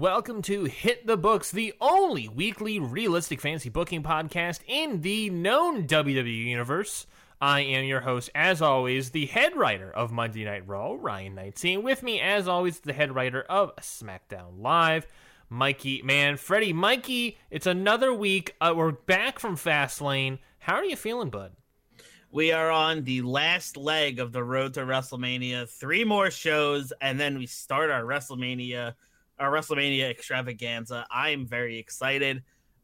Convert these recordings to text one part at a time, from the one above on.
Welcome to Hit the Books, the only weekly realistic fantasy booking podcast in the known WWE universe. I am your host, as always, the head writer of Monday Night Raw, Ryan. And with me, as always, the head writer of SmackDown Live, Mikey. Man, Freddie, Mikey, it's another week. Uh, we're back from Fastlane. How are you feeling, bud? We are on the last leg of the road to WrestleMania. Three more shows, and then we start our WrestleMania, our WrestleMania extravaganza. I am very excited.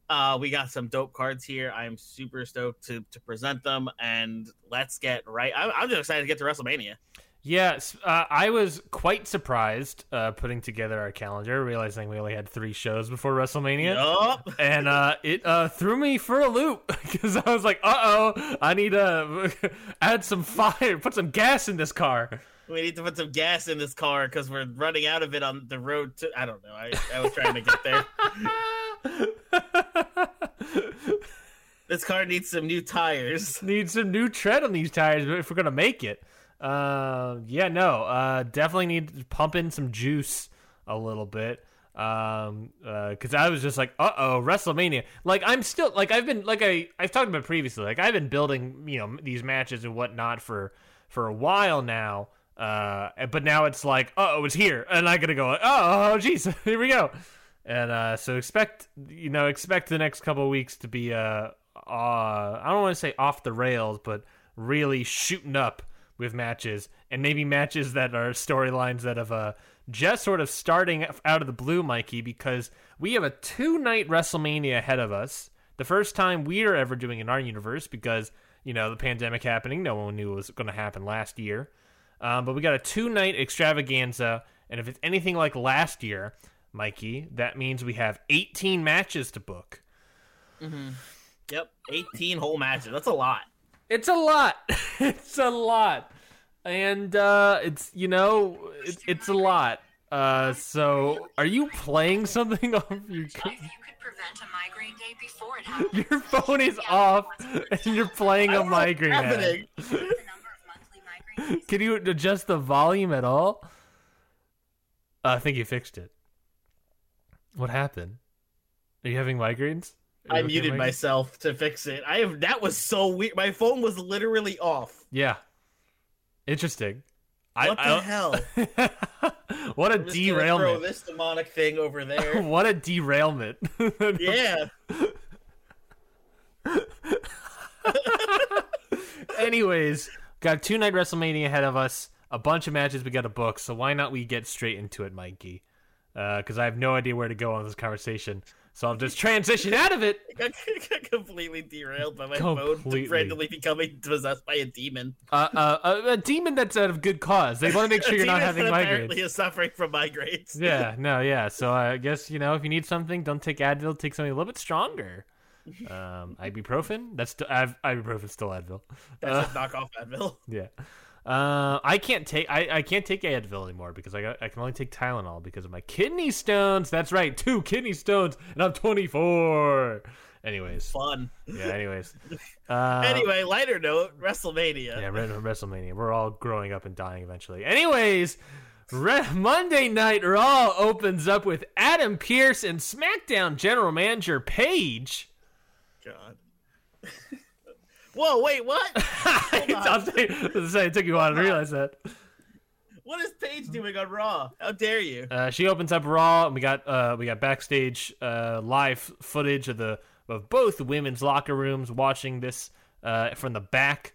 Uh, we got some dope cards here. I'm super stoked to, to present them, and let's get right. I'm, I'm just excited to get to WrestleMania. Yes, uh, I was quite surprised uh, putting together our calendar, realizing we only had three shows before WrestleMania. Yup. and uh, it uh, threw me for a loop because I was like, "Uh oh, I need to add some fire, put some gas in this car." We need to put some gas in this car because we're running out of it on the road to. I don't know. I, I was trying to get there. this car needs some new tires. Needs some new tread on these tires if we're gonna make it. Uh, yeah, no, uh, definitely need to pump in some juice a little bit. Um, uh, cause I was just like, uh oh, WrestleMania. Like I'm still like I've been like I I've talked about previously. Like I've been building you know these matches and whatnot for for a while now. Uh, but now it's like, oh, it's here, and I gotta go. Oh, jeez, here we go. And uh, so expect you know expect the next couple weeks to be uh, uh I don't want to say off the rails, but really shooting up with matches and maybe matches that are storylines that have uh just sort of starting out of the blue, Mikey, because we have a two night WrestleMania ahead of us. The first time we are ever doing in our universe because you know the pandemic happening, no one knew it was going to happen last year. Um, but we got a two night extravaganza, and if it's anything like last year, Mikey, that means we have 18 matches to book. Yep, 18 whole matches. That's a lot. It's a lot. it's a lot. And uh it's you know, it, it's a lot. Uh so are you playing something off your If you could prevent a migraine day before it happens. your phone is off and you're playing a migraine Can you adjust the volume at all? Uh, I think you fixed it. What happened? Are you having migraines? Are I okay, muted Mikey? myself to fix it. I have that was so weird. My phone was literally off. Yeah. Interesting. What I, the I hell? what a I'm just Throw derailment. this demonic thing over there. what a derailment. yeah. Anyways, got two night WrestleMania ahead of us, a bunch of matches we got to book, so why not we get straight into it, Mikey? Because I have no idea where to go on this conversation, so I'll just transition out of it. I got, got completely derailed by my Completely. phone randomly becoming possessed by a demon. Uh, uh, a, a demon that's out of good cause. They want to make sure you're not having migraines. apparently is suffering from migraines. Yeah, no, yeah. So I guess you know if you need something, don't take Advil. Take something a little bit stronger. Um, ibuprofen. That's st- I've, ibuprofen's still Advil. That's a knockoff Advil. Yeah. Uh, I can't take I, I can't take Advil anymore because I got I can only take Tylenol because of my kidney stones. That's right, two kidney stones, and I'm 24. Anyways, Fun. yeah. Anyways, uh, anyway, lighter note, WrestleMania. yeah, WrestleMania. We're all growing up and dying eventually. Anyways, Re- Monday Night Raw opens up with Adam Pearce and SmackDown General Manager Paige. God. Whoa, wait, what? I'll I'll say it took you a while to realize that. what is Paige doing on Raw? How dare you? Uh, she opens up Raw, and we got uh, we got backstage uh, live footage of the of both women's locker rooms watching this uh, from the back.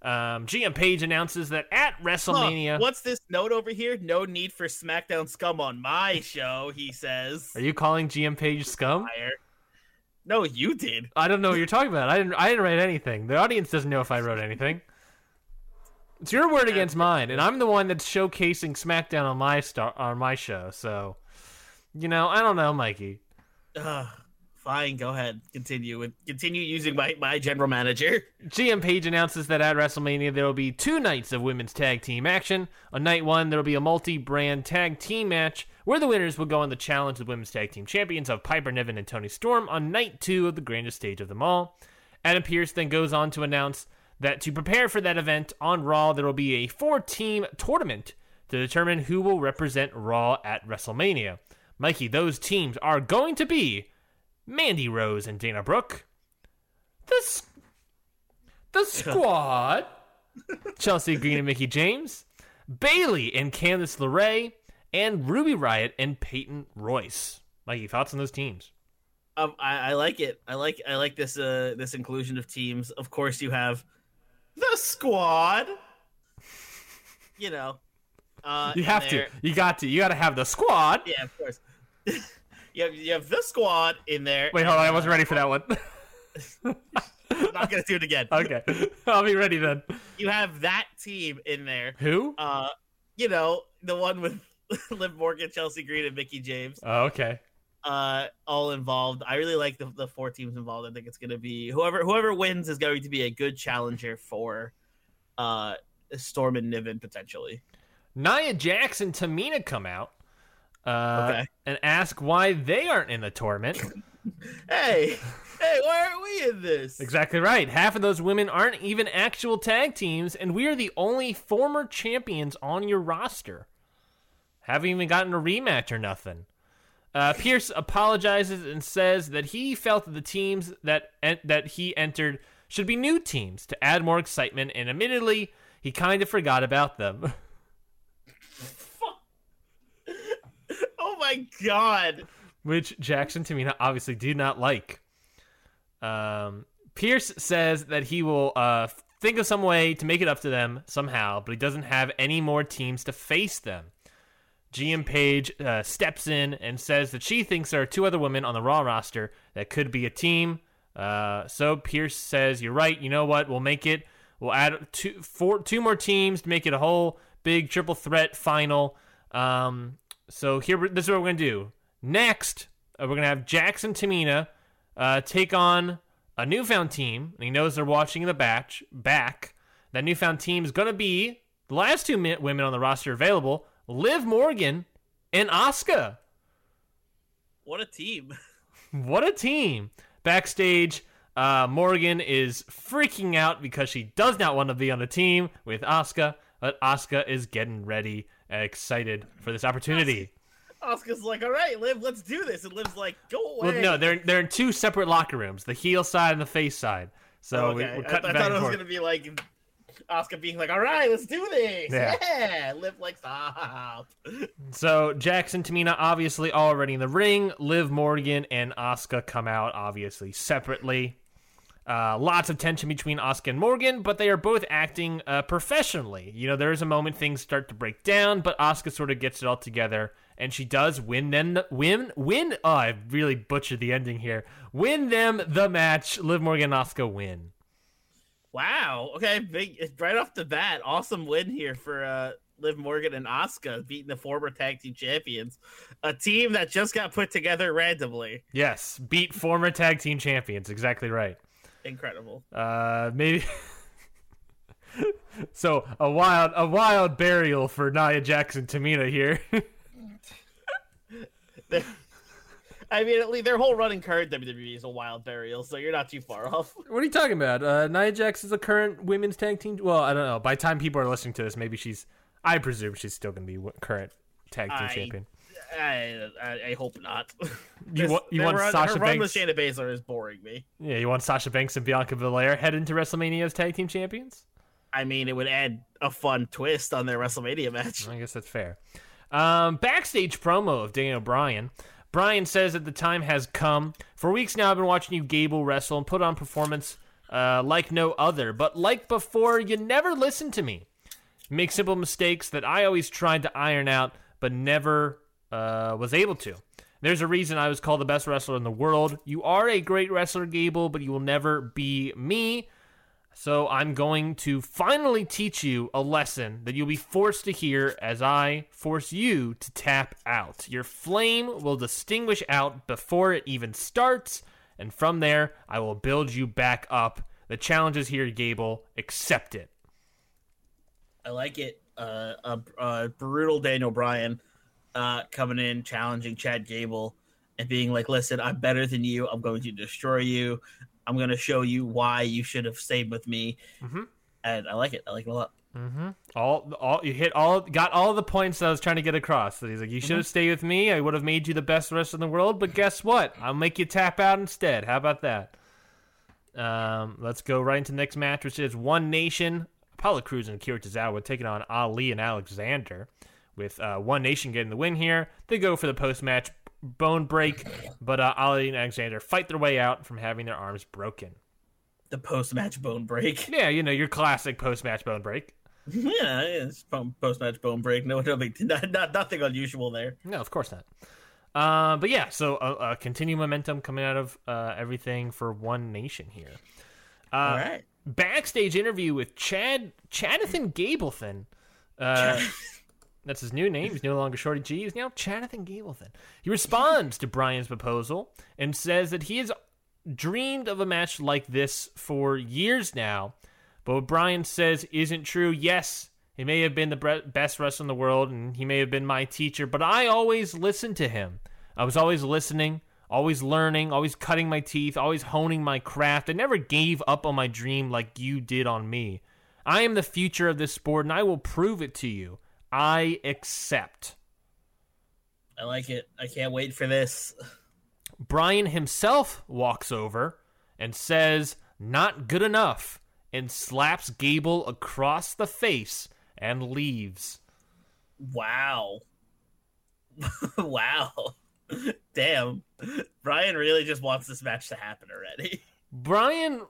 Um, GM Paige announces that at Huh, WrestleMania. what's this note over here? No need for SmackDown scum on my show, he says. Are you calling GM Paige scum? No, you did. I don't know what you're talking about. I didn't. I didn't write anything. The audience doesn't know if I wrote anything. It's your word against mine, and I'm the one that's showcasing SmackDown on my star on my show. So, you know, I don't know, Mikey. Ugh, fine, go ahead. Continue with continue using my, my general manager. GM Paige announces that at WrestleMania there will be two nights of women's tag team action. On night one, there will be a multi-brand tag team match where the winners will go on the challenge of women's tag team champions of Piper Niven and Toni Storm on night two of the grandest stage of them all. Adam Pearce then goes on to announce that to prepare for that event on Raw, there will be a four-team tournament to determine who will represent Raw at WrestleMania. Mikey, those teams are going to be Mandy Rose and Dana Brooke, the the squad, Chelsea Green and Mickie James, Bayley and Candice LeRae, and Ruby Riott and Peyton Royce. Mikey, thoughts on those teams? Um, I, I like it. I like I like this uh this inclusion of teams. Of course, you have the squad. You know, uh, You have to. You got to. You got to have the squad. Yeah, of course. you have you have the squad in there. Wait, hold on. I wasn't ready for that one. I'm not gonna do it again. okay, I'll be ready then. You have that team in there. Who? Uh, you know the one with Liv Morgan, Chelsea Green, and Mickie James. Oh, okay. uh all involved. I really like the, the four teams involved. I think it's going to be whoever whoever wins is going to be a good challenger for uh Storm and Niven potentially. Nia Jax and Tamina come out uh, Okay. and ask why they aren't in the tournament. Hey, hey, why aren't we in this? Exactly right. Half of those women aren't even actual tag teams, and we are the only former champions on your roster. Haven't even gotten a rematch or nothing. Uh, Pearce apologizes and says that he felt that the teams that en- that he entered should be new teams to add more excitement, and admittedly, he kind of forgot about them. My god. which Jax and Tamina obviously do not like. Um, Pearce says that he will uh, think of some way to make it up to them somehow, but he doesn't have any more teams to face them. GM Paige uh, steps in and says that she thinks there are two other women on the Raw roster that could be a team. Uh, so Pearce says, "You're right. You know what? We'll make it. We'll add two, four, two more teams to make it a whole big triple threat final." Um, so here, this is what we're gonna do. Next, uh, we're gonna have Jax and Tamina uh, take on a newfound team, and he knows they're watching the batch back. That newfound team is gonna be the last two mi- women on the roster available: Liv Morgan and Asuka. What a team. What a team! Backstage, uh, Morgan is freaking out because she does not want to be on a team with Asuka, but Asuka is getting ready excited for this opportunity. Asuka's like, all right, Liv, let's do this. And Liv's like, go away. Well, no, they're they're in two separate locker rooms: the heel side and the face side. So Oh, we, okay. we're I, cutting I thought it was gonna be like Asuka being like, all right, let's do this. Yeah. Yeah. Liv like, stop. So Jax and Tamina obviously already in the ring. Liv Morgan and Asuka come out obviously separately. Uh, lots of tension between Asuka and Morgan, but they are both acting uh, professionally. You know, there is a moment things start to break down, but Asuka sort of gets it all together, and she does win them. The, win, win. Oh, I really butchered the ending here. Win them the match. Liv Morgan and Asuka win. Wow. Okay, big right off the bat, awesome win here for uh Liv Morgan and Asuka beating the former tag team champions, a team that just got put together randomly. Yes, beat former tag team champions. Exactly right. Incredible. Uh, maybe. so a wild, a wild burial for Nia Jax and Tamina here. I mean, at least their whole running current WWE is a wild burial, so you're not too far off. what are you talking about? Uh, Nia Jax is a current women's tag team. Well, I don't know. By the time people are listening to this, maybe she's. I presume she's still going to be current tag team I- champion. I, I, I hope not. You want you want run, Sasha her run with Banks? Shayna Baszler is boring me. Yeah, you want Sasha Banks and Bianca Belair head into WrestleMania as tag team champions? I mean, it would add a fun twist on their WrestleMania match. I guess that's fair. Um, backstage promo of Daniel Bryan. Bryan says that the time has come. For weeks now, I've been watching you Gable wrestle and put on performance uh, like no other. But like before, you never listened to me. You make simple mistakes that I always tried to iron out, but never uh, was able to. There's a reason I was called the best wrestler in the world. You are a great wrestler, Gable, but you will never be me. So I'm going to finally teach you a lesson that you'll be forced to hear as I force you to tap out. Your flame will distinguish out before it even starts, and from there, I will build you back up. The challenge is here, Gable. Accept it. I like it. Uh, a, a brutal Daniel Bryan uh, coming in, challenging Chad Gable, and being like, "Listen, I'm better than you. I'm going to destroy you. I'm going to show you why you should have stayed with me." Mhm. And I like it. I like it a lot. All, all you hit all, got all the points that I was trying to get across. That he's like, you should have stayed with me. I would have made you the best wrestler in the world. But guess what? I'll make you tap out instead. How about that? Um, let's go right into the next match, which is One Nation. Apollo Crews and Akira Tozawa taking on Ali and Alexander. With uh, One Nation getting the win here, they go for the post-match bone break, but uh, Ali and Alexander fight their way out from having their arms broken. The post-match bone break. Yeah, you know your classic post-match bone break. yeah, it's post-match bone break. No, no big, not, not nothing unusual there. No, of course not. Uh, but yeah, so uh, uh, continue momentum coming out of uh, everything for One Nation here. Uh, All right. Backstage interview with Chad Chadathan Gablethan. Uh, that's his new name. He's no longer Shorty G. He's now Chadathan Gablethan. He responds to Bryan's proposal and says that he has dreamed of a match like this for years now. But what Bryan says isn't true. Yes, he may have been the best wrestler in the world and he may have been my teacher, but I always listened to him. I was always listening, always learning, always cutting my teeth, always honing my craft. I never gave up on my dream like you did on me. I am the future of this sport and I will prove it to you. I accept. I like it. I can't wait for this. Bryan himself walks over and says, Not good enough, and slaps Gable across the face and leaves. Wow. wow. Damn. Bryan really just wants this match to happen already. Bryan,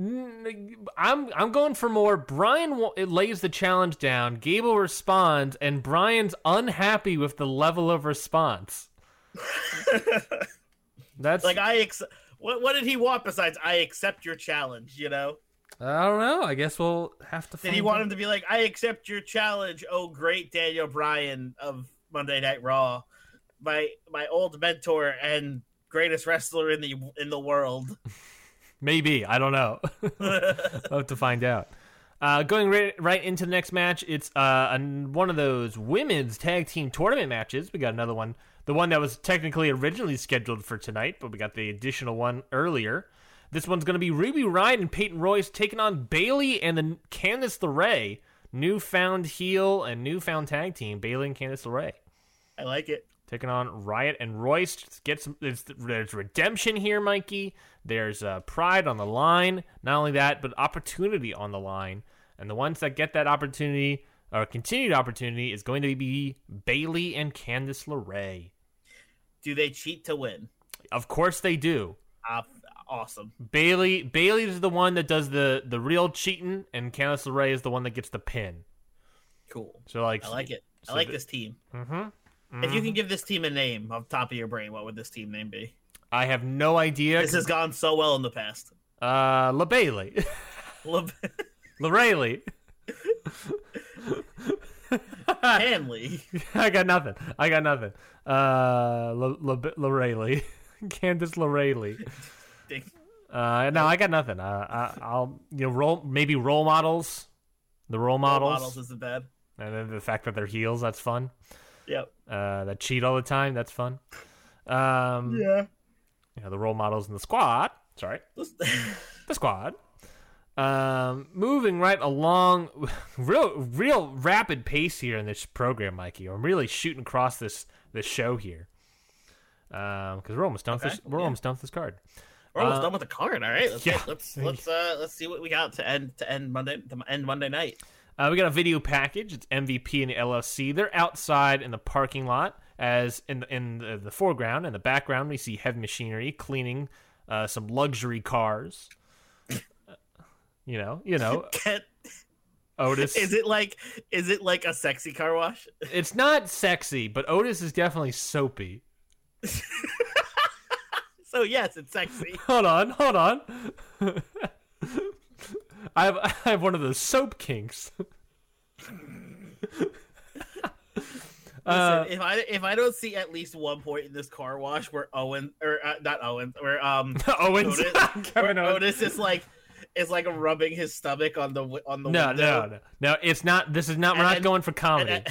Mm, I'm I'm going for more. Bryan lays the challenge down. Gable responds, and Bryan's unhappy with the level of response. That's like I ex- what what did he want besides I accept your challenge, you know? I don't know. I guess we'll have to. Did he want him to be like, I accept your challenge, oh great Daniel Bryan of Monday Night Raw, my my old mentor and greatest wrestler in the in the world. Maybe I don't know. we'll have to find out. Uh, going right, right into the next match, it's uh, one of those women's tag team tournament matches. We got another one, the one that was technically originally scheduled for tonight, but we got the additional one earlier. This one's going to be Ruby Riott and Peyton Royce taking on Bayley and the Candice LeRae, newfound heel and newfound tag team. Bayley and Candice LeRae I like it. Taking on Riott and Royce. Get some. There's, there's redemption here, Mikey. There's uh, pride on the line. Not only that, but opportunity on the line. And the ones that get that opportunity or continued opportunity is going to be Bayley and Candice LeRae. Do they cheat to win? Of course they do. Uh, awesome. Bayley Bayley is the one that does the the real cheating, and Candice LeRae is the one that gets the pin. Cool. So like, I like it. I so like the- this team. Mm-hmm. If you can give this team a name off the top of your brain, what would this team name be? I have no idea. This has gone so well in the past. uh, La Bailey, Le- LeRae. Hanley. I got nothing. I got nothing. Uh, Candice Lorelei. Ding. Uh, no, I got nothing. Uh, I, I'll you know role maybe role models, the role models, Models isn't bad. and then the fact that they're heels. That's fun. Yep. Uh, that cheat all the time. That's fun. Um, Yeah. you know, the role models in the squad. Sorry, the squad. Um, moving right along, real, real rapid pace here in this program, Mikey. I'm really shooting across this this show here. Um, because we're almost done. with this, we're yeah. almost done with this card. We're almost Uh, done with the card. All right. Let's yeah. let's let's uh let's see what we got to end to end Monday to end Monday night. Uh, we got a video package. It's MVP and LLC. They're outside in the parking lot. As in the in the, the foreground and the background, we see heavy machinery cleaning uh, some luxury cars. You know, you know, Can- Otis. is it like is it like a sexy car wash? It's not sexy, but Otis is definitely soapy. So yes, it's sexy. Hold on, hold on. I have I have one of those soap kinks. Uh, Listen, if I if I don't see at least one point in this car wash where Owen or uh, not Owen where um Owens, Otis, Kevin where Owens. Otis is like is like rubbing his stomach on the on the No, window. no, no, no. It's not. This is not. We're not going for comedy. and,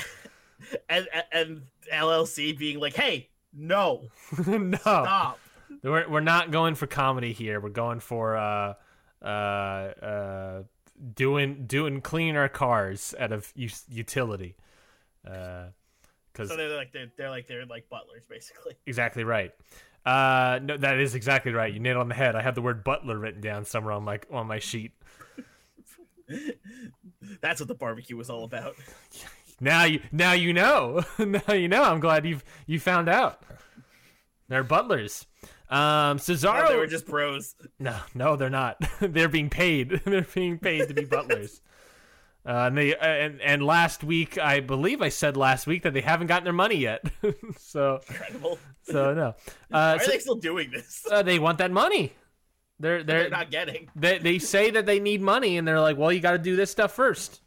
and, and and LLC being like, "Hey, no, no, stop." we're we're not going for comedy here. We're going for uh, uh, uh, doing doing cleaning our cars out of us- utility. Uh, because So they're like they're, they're like they're like butlers basically. exactly right. Uh, no, that is exactly right. You nailed it on the head. I had the word butler written down somewhere on my on my sheet. That's what the barbecue was all about. Now you now you know. now you know. I'm glad you've you found out. They're butlers. Um, Cesaro. Oh, they were just pros. No, no, they're not. they're being paid. they're being paid to be butlers. Uh, and they uh, and and last week, I believe I said last week that they haven't gotten their money yet. so Incredible. so no. Why Uh, are so, they still doing this? uh, they want that money. They're they're, They're not getting. they they say that they need money, and they're like, well, you got to do this stuff first.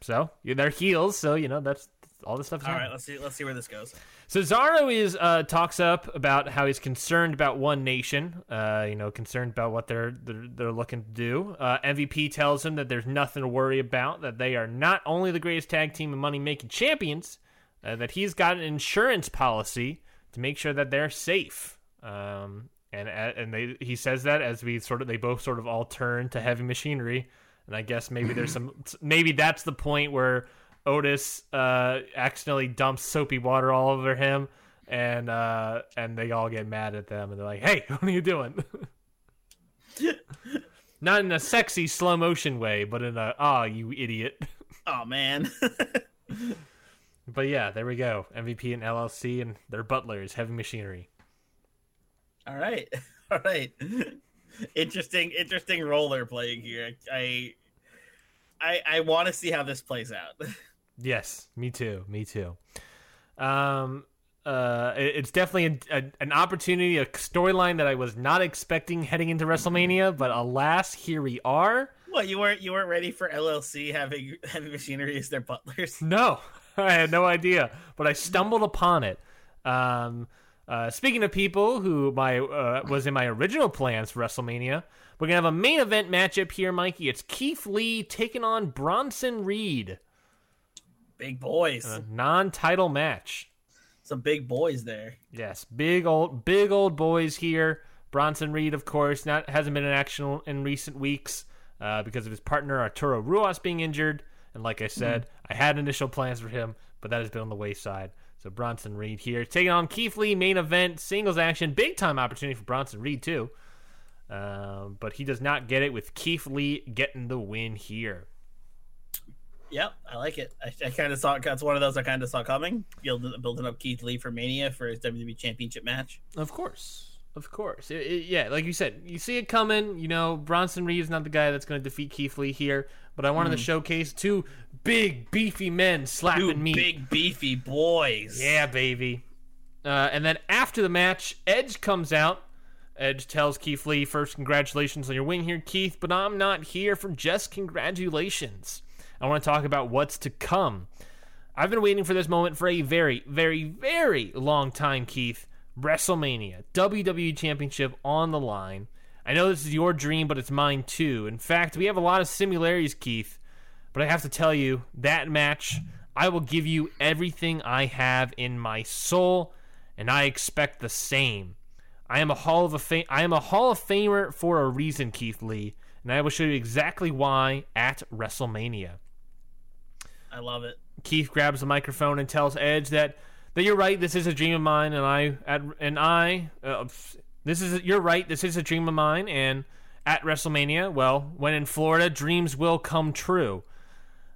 So yeah, they're heels. So you know that's all this stuff. All right, let's see. Let's see where this goes. Cesaro is uh, talks up about how he's concerned about One Nation. Uh, you know, concerned about what they're they're, they're looking to do. Uh, MVP tells him that there's nothing to worry about. That they are not only the greatest tag team and money making champions. Uh, that he's got an insurance policy to make sure that they're safe. Um, and and they he says that as we sort of they both sort of all turn to heavy machinery. And I guess maybe there's some maybe that's the point where Otis uh, accidentally dumps soapy water all over him, and uh, and they all get mad at them, and they're like, "Hey, what are you doing?" Not in a sexy slow motion way, but in a "ah, you idiot." Oh man. but yeah, there we go. MVP and LLC and their butlers, heavy machinery. all right. All right. interesting. Interesting role they're playing here. I. I, I want to see how this plays out. Yes, me too. Me too. Um, uh, it- it's definitely a, a, an opportunity, a storyline that I was not expecting heading into WrestleMania, but alas, here we are. What you weren't you weren't ready for LLC having heavy machinery as their butlers? No, I had no idea, but I stumbled upon it. Um, uh, speaking of people who my uh, was in my original plans for WrestleMania, we're gonna have a main event matchup here, Mikey. It's Keith Lee taking on Bronson Reed, Big boys. a non-title match. Some big boys there. Yes, big old big old boys here. Bronson Reed, of course, not hasn't been in action in recent weeks uh, because of his partner Arturo Ruas being injured. And like I said, I had initial plans for him, but that has been on the wayside. So Bronson Reed here taking on Keith Lee, main event, singles action, big time opportunity for Bronson Reed too. Um, but he does not get it with Keith Lee getting the win here. Yep, I like it. I, I kind of saw that's one of those I kind of saw coming. Building, building up Keith Lee for Mania for his WWE Championship match. Of course. Of course. It- it- yeah, like you said, you see it coming. You know, Bronson Reed is not the guy that's going to defeat Keith Lee here, but I wanted to showcase two big, beefy men slapping Two me. big beefy boys. Yeah, baby. Uh, and then after the match, Edge comes out. Edge tells Keith Lee, first, congratulations on your win here, Keith, but I'm not here for just congratulations. I want to talk about what's to come. I've been waiting for this moment for a very, very, very long time, Keith. WrestleMania, WWE Championship on the line. I know this is your dream, but it's mine too. In fact, we have a lot of similarities, Keith. But I have to tell you, that match, I will give you everything I have in my soul, and I expect the same. I am a Hall of a Fam- I am a Hall of Famer for a reason, Keith Lee, and I will show you exactly why at WrestleMania. I love it. Keith grabs the microphone and tells Edge that that you're right. This is a dream of mine, and I at and I uh, this is you're right. This is a dream of mine, and at WrestleMania, well, when in Florida, dreams will come true.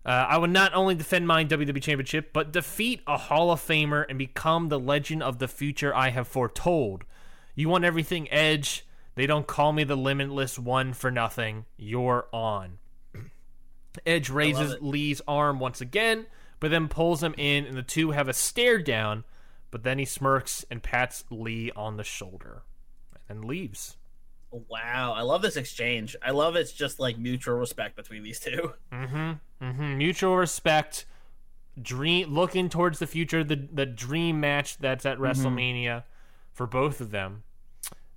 Uh, I would not only defend my WWE Championship, but defeat a Hall of Famer and become the legend of the future I have foretold. You want everything, Edge? They don't call me the limitless one for nothing. You're on. Edge raises. Lee's arm once again, but then pulls him in, and the two have a stare down. But then he smirks and pats Lee on the shoulder, and then leaves. Wow, I love this exchange. I love it's just like mutual respect between these two. hmm Mutual respect. Dream looking towards the future. The the dream match that's at WrestleMania for both of them,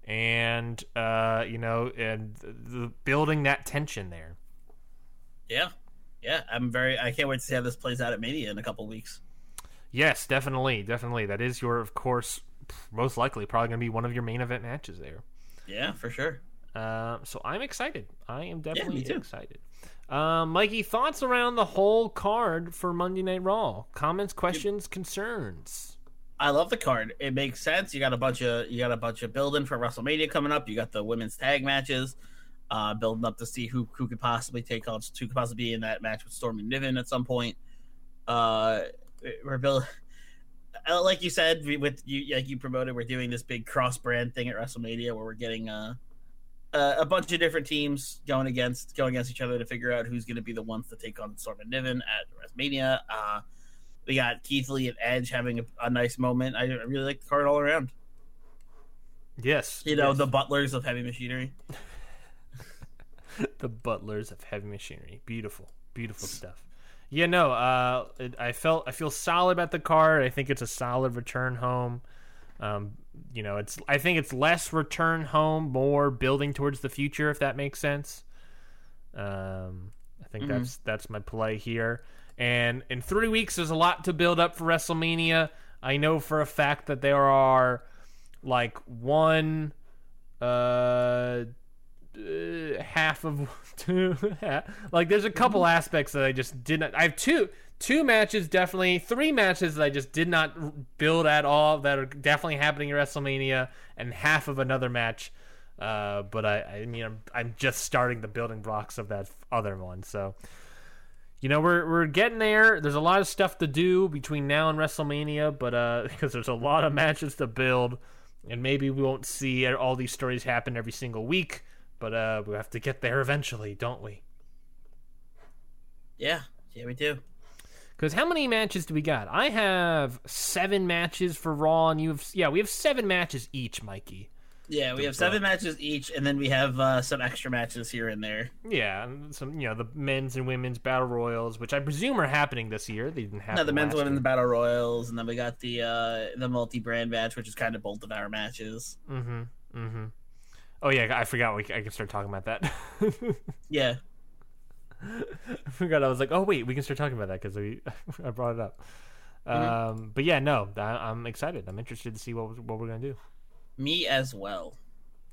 and uh, you know, and the, building that tension there. Yeah, yeah. I'm very. I can't wait to see how this plays out at Mania in a couple weeks. Yes, definitely, definitely. That is your, of course, most likely probably going to be one of your main event matches there. Yeah, for sure. Uh, so I'm excited. I am definitely too. excited. Um, Mikey, thoughts around the whole card for Monday Night Raw? Comments, questions, concerns? I love the card. It makes sense. You got a bunch of you got a bunch of building for WrestleMania coming up. You got the women's tag matches, uh, building up to see who who could possibly take on who could possibly be in that match with Stormy Niven at some point. Uh, we're building, like you said, we, with you like you promoted, we're doing this big cross brand thing at WrestleMania where we're getting uh, uh, a bunch of different teams going against going against each other to figure out who's going to be the ones to take on Stormy Niven at WrestleMania. Uh, we got Keith Lee and Edge having a, a nice moment. I really like the card all around. Yes. You know, yes. the butlers of heavy machinery. the butlers of heavy machinery. Beautiful, beautiful stuff. Yeah, no, uh, it, I felt I feel solid about the card. I think it's a solid return home. Um, you know, it's I think it's less return home, more building towards the future, if that makes sense. Um, I think that's that's my play here. And in three weeks, there's a lot to build up for WrestleMania. I know for a fact that there are like one uh uh, half of two like there's a couple aspects that i just did not i have two two matches definitely three matches that i just did not build at all that are definitely happening at wrestlemania and half of another match uh, but I, I mean I'm, I'm just starting the building blocks of that other one so you know we're we're getting there. There's a lot of stuff to do between now and wrestlemania but uh because there's a lot of matches to build and maybe we won't see all these stories happen every single week but uh, we have to get there eventually, don't we? Yeah, yeah, we do. Because how many matches do we got? I have seven matches for Raw, and you have yeah, we have seven matches each, Mikey. Yeah, we have seven matches each, and then we have uh, some extra matches here and there. Yeah, some you know the men's and women's battle royals, which I presume are happening this year. They didn't happen. No, the men's, last women's year. battle royals, and then we got the uh, the multi brand match, which is kind of both of our matches. Mm-hmm. Mm-hmm. Oh yeah, I forgot. We I can start talking about that. Yeah, I forgot. I was like, oh wait, we can start talking about that because we I brought it up. Um, but yeah, no, I, I'm excited. I'm interested to see what what we're gonna do. me as well.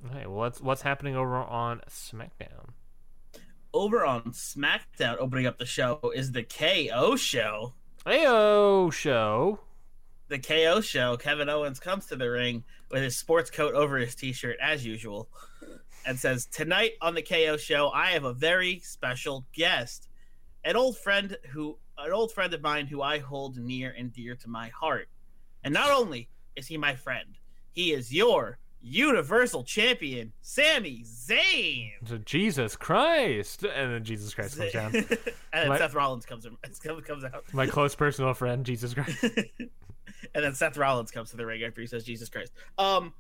All right, well, what's what's happening over on SmackDown? Over on SmackDown, opening up the show is the KO show. Ayo show. The KO show. Kevin Owens comes to the ring with his sports coat over his t-shirt as usual, and says, "Tonight on the KO show, I have a very special guest, an old friend who, an old friend of mine who I hold near and dear to my heart. And not only is he my friend, he is your Universal Champion, sammy Zayn." Jesus Christ, and then Jesus Christ comes down. and then My- Seth Rollins comes in, comes out. My close personal friend, Jesus Christ. and then Seth Rollins comes to the ring after he says Jesus Christ. Um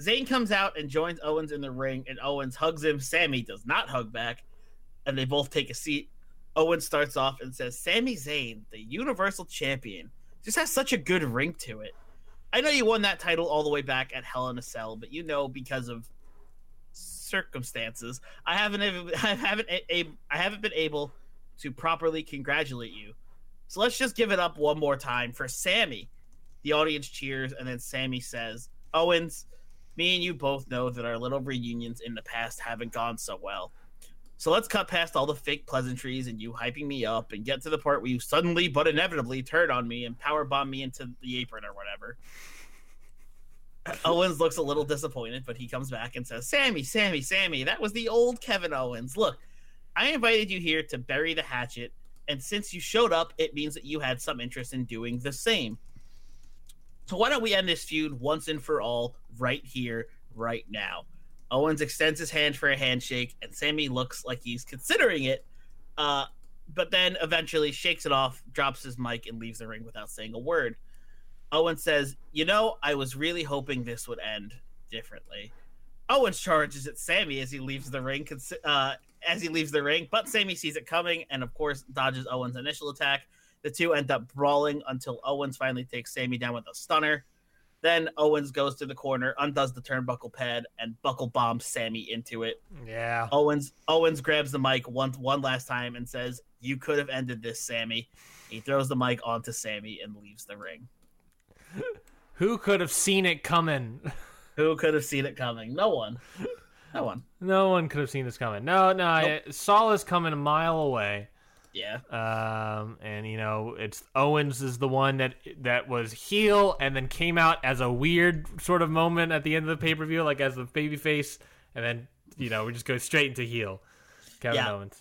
Zayn comes out and joins Owens in the ring, and Owens hugs him. Sammy does not hug back, and they both take a seat. Owens starts off and says, "Sammy Zayn, the Universal Champion, just has such a good ring to it. I know you won that title all the way back at Hell in a Cell, but you know because of circumstances, I haven't I haven't I haven't been able to properly congratulate you. So let's just give it up one more time for Sammy. The audience cheers, and then Sammy says, Owens, me and you both know that our little reunions in the past haven't gone so well. So let's cut past all the fake pleasantries and you hyping me up and get to the part where you suddenly but inevitably turn on me and power bomb me into the apron or whatever. Owens looks a little disappointed, but he comes back and says, Sammy, Sammy, Sammy, that was the old Kevin Owens. Look, I invited you here to bury the hatchet, and since you showed up, it means that you had some interest in doing the same. So why don't we end this feud once and for all right here, right now? Owens extends his hand for a handshake, and Sammy looks like he's considering it, uh, but then eventually shakes it off, drops his mic, and leaves the ring without saying a word. Owens says, You know, I was really hoping this would end differently. Owens charges at Sammy as he leaves the ring, uh, as he leaves the ring, but Sammy sees it coming and, of course, dodges Owens' initial attack. The two end up brawling until Owens finally takes Sammy down with a stunner. Then Owens goes to the corner, undoes the turnbuckle pad, and buckle bombs Sammy into it. Yeah. Owens Owens grabs the mic one one last time and says, "You could have ended this, Sammy." He throws the mic onto Sammy and leaves the ring. Who could have seen it coming? Who could have seen it coming? No one. No one. no one could have seen this coming. No, no, I saw this coming a mile away. Yeah. Um, and you know, it's Owens is the one that that was heel and then came out as a weird sort of moment at the end of the pay per view, like as the baby face, and then you know we just go straight into heel. Kevin Yeah. Owens.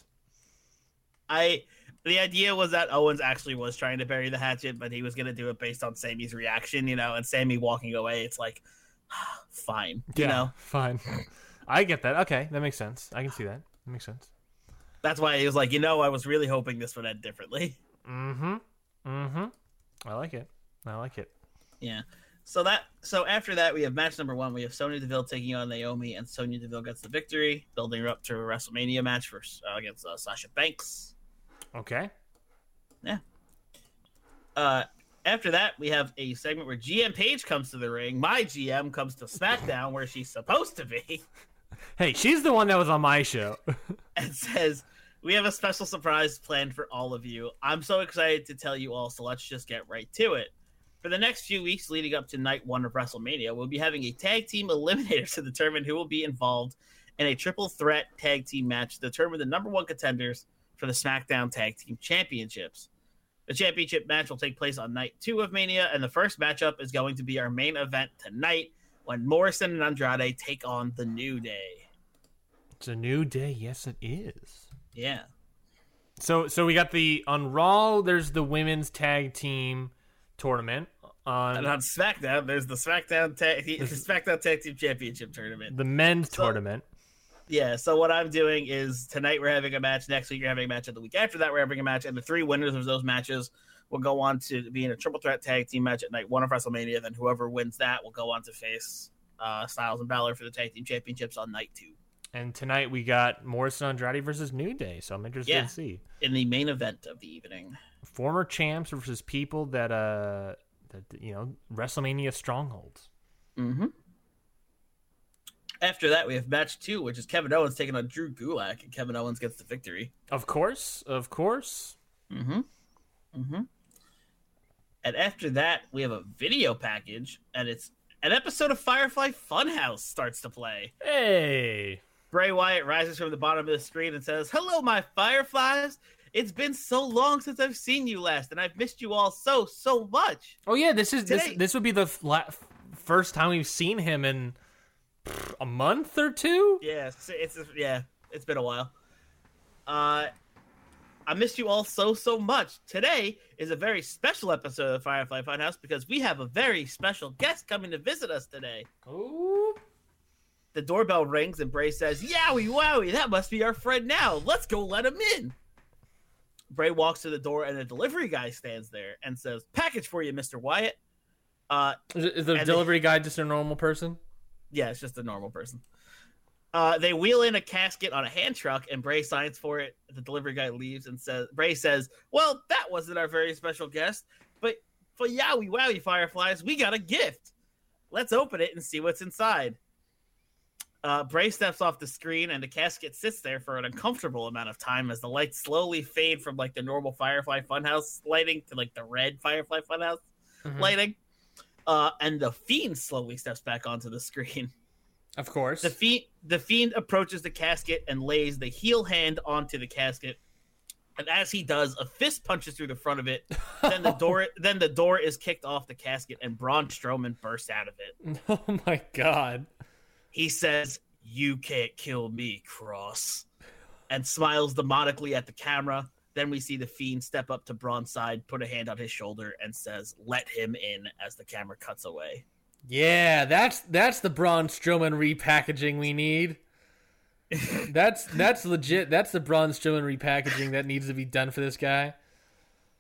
I the idea was that Owens actually was trying to bury the hatchet, but he was gonna do it based on Sammy's reaction, you know, and Sammy walking away, it's like fine. You know? fine. I get that. Okay, that makes sense. I can see that. That makes sense. That's why he was like, you know, I was really hoping this would end differently. Mm-hmm. Mm-hmm. I like it. I like it. Yeah. So that so after that we have match number one. We have Sonya Deville taking on Naomi, and Sonya Deville gets the victory, building her up to a WrestleMania match for uh, against uh, Sasha Banks. Okay. Yeah. Uh, after that, we have a segment where GM Paige comes to the ring. My GM comes to SmackDown, where she's supposed to be, Hey, she's the one that was on my show. and says, "We have a special surprise planned for all of you. I'm so excited to tell you all. So let's just get right to it." For the next few weeks leading up to night one of WrestleMania, we'll be having a tag team eliminator to determine who will be involved in a triple threat tag team match to determine the number one contenders for the SmackDown Tag Team Championships. The championship match will take place on night two of Mania, and the first matchup is going to be our main event tonight when Morrison and Andrade take on the New Day. it's a new day. Yes, it is. Yeah. So, so we got the on Raw. There's the women's tag team tournament on And on SmackDown, there's the SmackDown Tag, the SmackDown Tag Team Championship tournament. the men's So- tournament. Yeah, so what I'm doing is tonight we're having a match. Next week you're having a match, and the week after that we're having a match. And the three winners of those matches will go on to be in a triple threat tag team match at night one of WrestleMania. Then whoever wins that will go on to face uh, Styles and Balor for the tag team championships on night two And tonight we got Morrison Andrade versus New Day. So I'm interested Yeah. to see in the main event of the evening. former champs versus people that uh that you know WrestleMania strongholds. Mm-hmm. After that, we have match two, which is Kevin Owens taking on Drew Gulak, and Kevin Owens gets the victory. Of course, of course. Mm-hmm. Mm-hmm. And after that, we have a video package, and it's an episode of Firefly Funhouse starts to play. Hey, Bray Wyatt rises from the bottom of the screen and says, Hello, my Fireflies. It's been so long since I've seen you last, and I've missed you all so, so much. oh yeah, this is this Today- this would be the f- la- first time we've seen him in pff, a month or two. Yeah, it's, it's yeah, it's been a while. Uh, I missed you all so so much. Today is a very special episode of Firefly Funhouse because we have a very special guest coming to visit us today. Ooh. The doorbell rings and Bray says, "Yowie, wowie, that must be our friend now. Let's go let him in." Bray walks to the door and a delivery guy stands there and says, "Package for you, Mister Wyatt." Uh, Is, the delivery guy just a normal person? Yeah, it's just a normal person. Uh, they wheel in a casket on a hand truck, and Bray signs for it. The delivery guy leaves and says, "Bray says, well, that wasn't our very special guest, but for Yowie Wowie Fireflies, we got a gift. Let's open it and see what's inside." Uh, Bray steps off the screen, and the casket sits there for an uncomfortable amount of time as the lights slowly fade from like the normal Firefly Funhouse lighting to like the red Firefly Funhouse Mhm. lighting. Uh, and the fiend slowly steps back onto the screen. Of course. The fiend, the fiend approaches the casket and lays the heel hand onto the casket. And as he does, a fist punches through the front of it. Then the door, then the door is kicked off the casket, and Braun Strowman bursts out of it. oh my god. He says, "You can't kill me, Cross," and smiles demonically at the camera. Then we see the fiend step up to Braun's side, put a hand on his shoulder, and says, "Let him in." As the camera cuts away. Yeah, that's that's the Braun Strowman repackaging we need. that's that's legit. That's the Braun Strowman repackaging that needs to be done for this guy.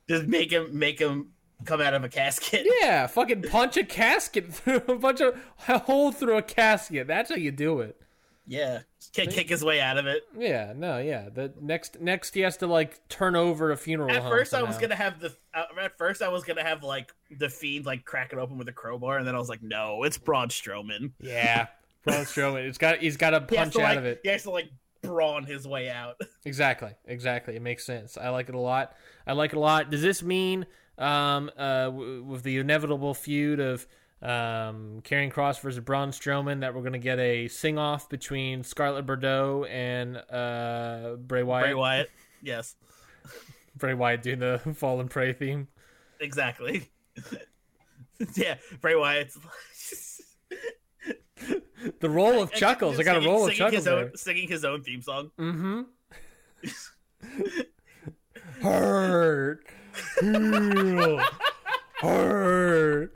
Just make him make him come out of a casket. Yeah, fucking punch a casket through a bunch of a hole through a casket. That's how you do it. Yeah, kick, kick his way out of it. Yeah, no, yeah. The next next he has to like turn over a funeral. At first, I was gonna have the. Uh, at first, I was gonna have like the fiend like crack it open with a crowbar, and then I was like, no, it's Braun Strowman. Yeah, Braun Strowman. It's got he's got to punch to, out like, of it. He has to like brawn his way out. Exactly, exactly. It makes sense. I like it a lot. I like it a lot. Does this mean, um, uh, w- with the inevitable feud of um, Karrion Kross versus Braun Strowman, that we're gonna get a sing off between Scarlett Bordeaux and uh, Bray Wyatt? Bray Wyatt. Yes, Bray Wyatt doing the Fall and Pray theme. exactly. yeah, Bray Wyatt's The roll of chuckles. I got a singing- roll of chuckles his own, singing his own theme song. Mm-hmm. Hurt. Heal. Hurt.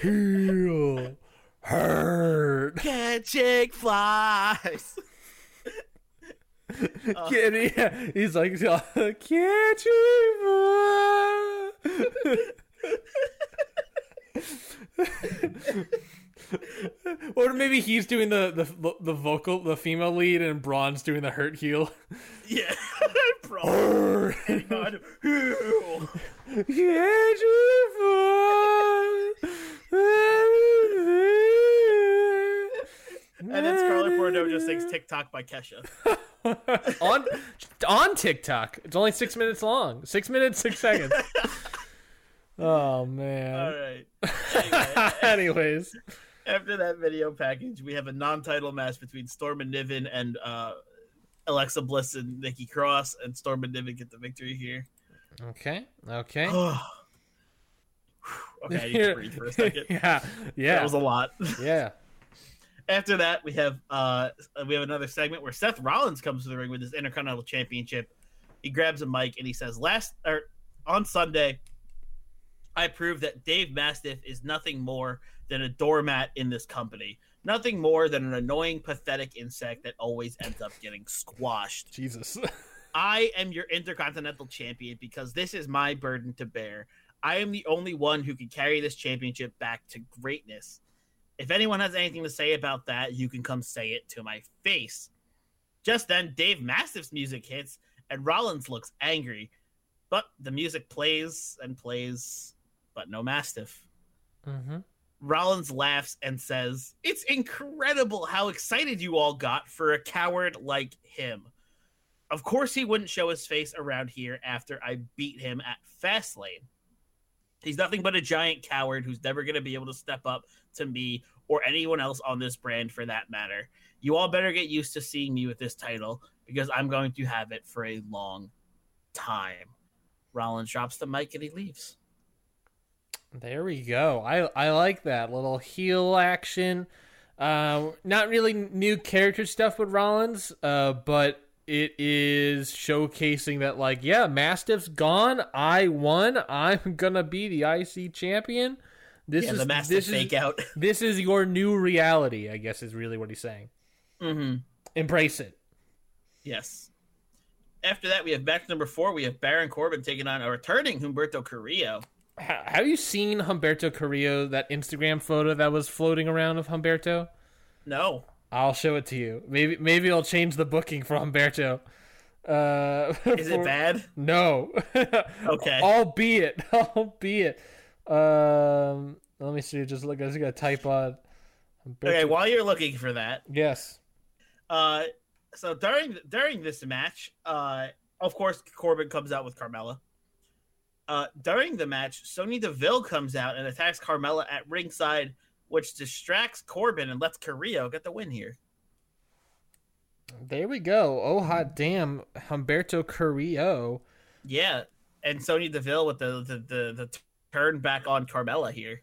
Heal. Hurt. Catching flies. Can he, he's like, can't you? or maybe he's doing the, the the vocal, the female lead, and Braun's doing the hurt heel. Yeah, bro. Hurt. God. Can't you? And then Scarlett Bordeaux just sings TikTok by Kesha. on on TikTok. It's only six minutes long. Six minutes, six seconds. oh man. right. Anyway, Anyways, after that video package, we have a non-title match between Storm and Niven and uh, Alexa Bliss and Nikki Cross, and Storm and Niven get the victory here. okay, okay. okay, need to breathe for a second. yeah, That was a lot. yeah. After that, we have uh we have another segment where Seth Rollins comes to the ring with his Intercontinental Championship. He grabs a mic and he says, "Last or on Sunday, I proved that Dave Mastiff is nothing more than a doormat in this company. Nothing more than an annoying, pathetic insect that always ends up getting squashed. Jesus. I am your Intercontinental Champion because this is my burden to bear. I am the only one who can carry this championship back to greatness. If anyone has anything to say about that, you can come say it to my face. Just then, Dave Mastiff's music hits, and Rollins looks angry. But the music plays and plays, but no Mastiff. mm-hmm. Rollins laughs and says, It's incredible how excited you all got for a coward like him. Of course, he wouldn't show his face around here after I beat him at Fastlane. He's nothing but a giant coward who's never going to be able to step up to me or anyone else on this brand for that matter. You all better get used to seeing me with this title because I'm going to have it for a long time. Rollins drops the mic and he leaves. There we go. I I like that little heel action. Uh, not really new character stuff with Rollins, uh, but it is showcasing that like, yeah, Mastiff's gone. I won. I'm gonna be the IC champion. This Yeah, is the massive this fake is out. this is your new reality. I guess is really what he's saying. mm-hmm. Embrace it. Yes. After that, we have match number four. We have Baron Corbin taking on a returning Humberto Carrillo. Ha- Have you seen Humberto Carrillo? That Instagram photo that was floating around of Humberto. No. I'll show it to you. Maybe maybe I'll change the booking for Humberto. Uh, Is it bad? No. Okay. Albeit, albeit. Um, let me see. Just look. I just gotta type on. Humberto. Okay, while you're looking for that, yes. uh, so during during this match, uh, of course Corbin comes out with Carmella. Uh, during the match, Sonya Deville comes out and attacks Carmella at ringside, which distracts Corbin and lets Carrillo get the win here. There we go. Oh hot damn, Humberto Carrillo. Yeah, and Sonya Deville with the the the, the turn back on Carmella here.